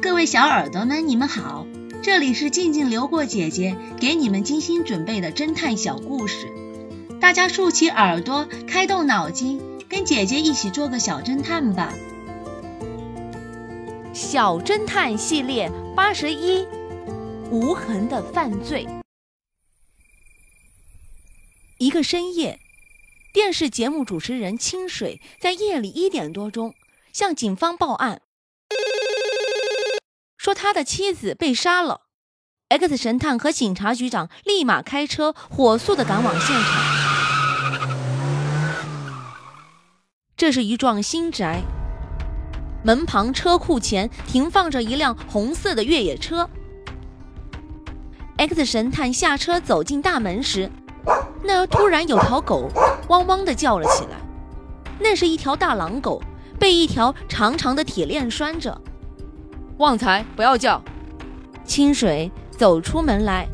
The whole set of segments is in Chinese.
各位小耳朵们，你们好，这里是静静流过姐姐给你们精心准备的侦探小故事，大家竖起耳朵，开动脑筋，跟姐姐一起做个小侦探吧。小侦探系列八十一，无痕的犯罪。一个深夜，电视节目主持人清水在夜里一点多钟向警方报案。说他的妻子被杀了，X 神探和警察局长立马开车火速的赶往现场。这是一幢新宅，门旁车库前停放着一辆红色的越野车。X 神探下车走进大门时，那儿突然有条狗汪汪的叫了起来，那是一条大狼狗，被一条长长的铁链拴着。旺财，不要叫！清水走出门来，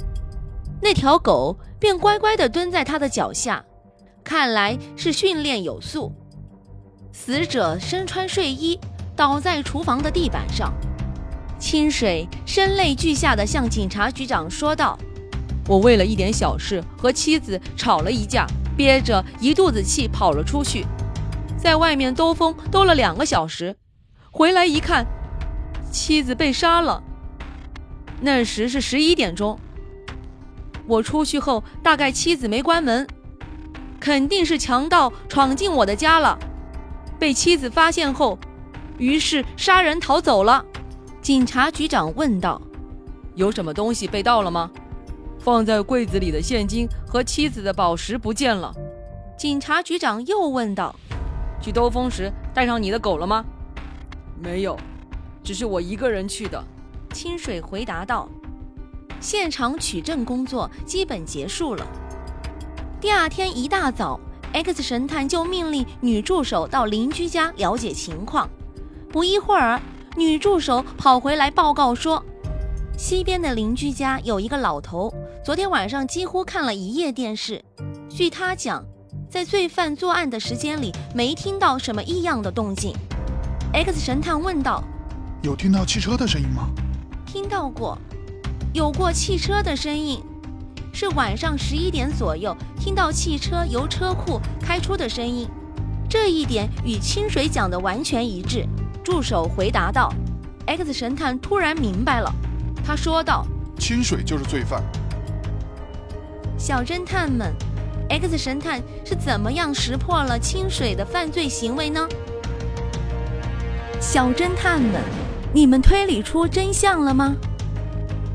那条狗便乖乖地蹲在他的脚下，看来是训练有素。死者身穿睡衣，倒在厨房的地板上。清水声泪俱下地向警察局长说道：“我为了一点小事和妻子吵了一架，憋着一肚子气跑了出去，在外面兜风兜了两个小时，回来一看。”妻子被杀了。那时是十一点钟。我出去后，大概妻子没关门，肯定是强盗闯进我的家了。被妻子发现后，于是杀人逃走了。警察局长问道：“有什么东西被盗了吗？放在柜子里的现金和妻子的宝石不见了。”警察局长又问道：“去兜风时带上你的狗了吗？”没有。只是我一个人去的，清水回答道。现场取证工作基本结束了。第二天一大早，X 神探就命令女助手到邻居家了解情况。不一会儿，女助手跑回来报告说，西边的邻居家有一个老头，昨天晚上几乎看了一夜电视。据他讲，在罪犯作案的时间里，没听到什么异样的动静。X 神探问道。有听到汽车的声音吗？听到过，有过汽车的声音，是晚上十一点左右听到汽车由车库开出的声音，这一点与清水讲的完全一致。助手回答道。X 神探突然明白了，他说道：“清水就是罪犯。”小侦探们，X 神探是怎么样识破了清水的犯罪行为呢？小侦探们。你们推理出真相了吗？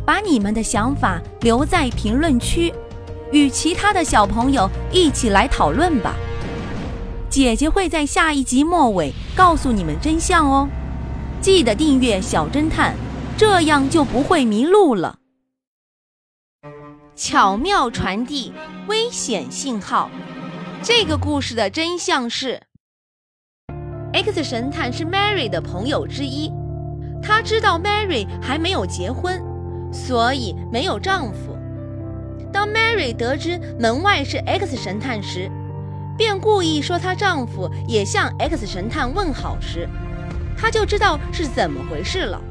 把你们的想法留在评论区，与其他的小朋友一起来讨论吧。姐姐会在下一集末尾告诉你们真相哦。记得订阅小侦探，这样就不会迷路了。巧妙传递危险信号。这个故事的真相是，X 神探是 Mary 的朋友之一。她知道 Mary 还没有结婚，所以没有丈夫。当 Mary 得知门外是 X 神探时，便故意说她丈夫也向 X 神探问好时，她就知道是怎么回事了。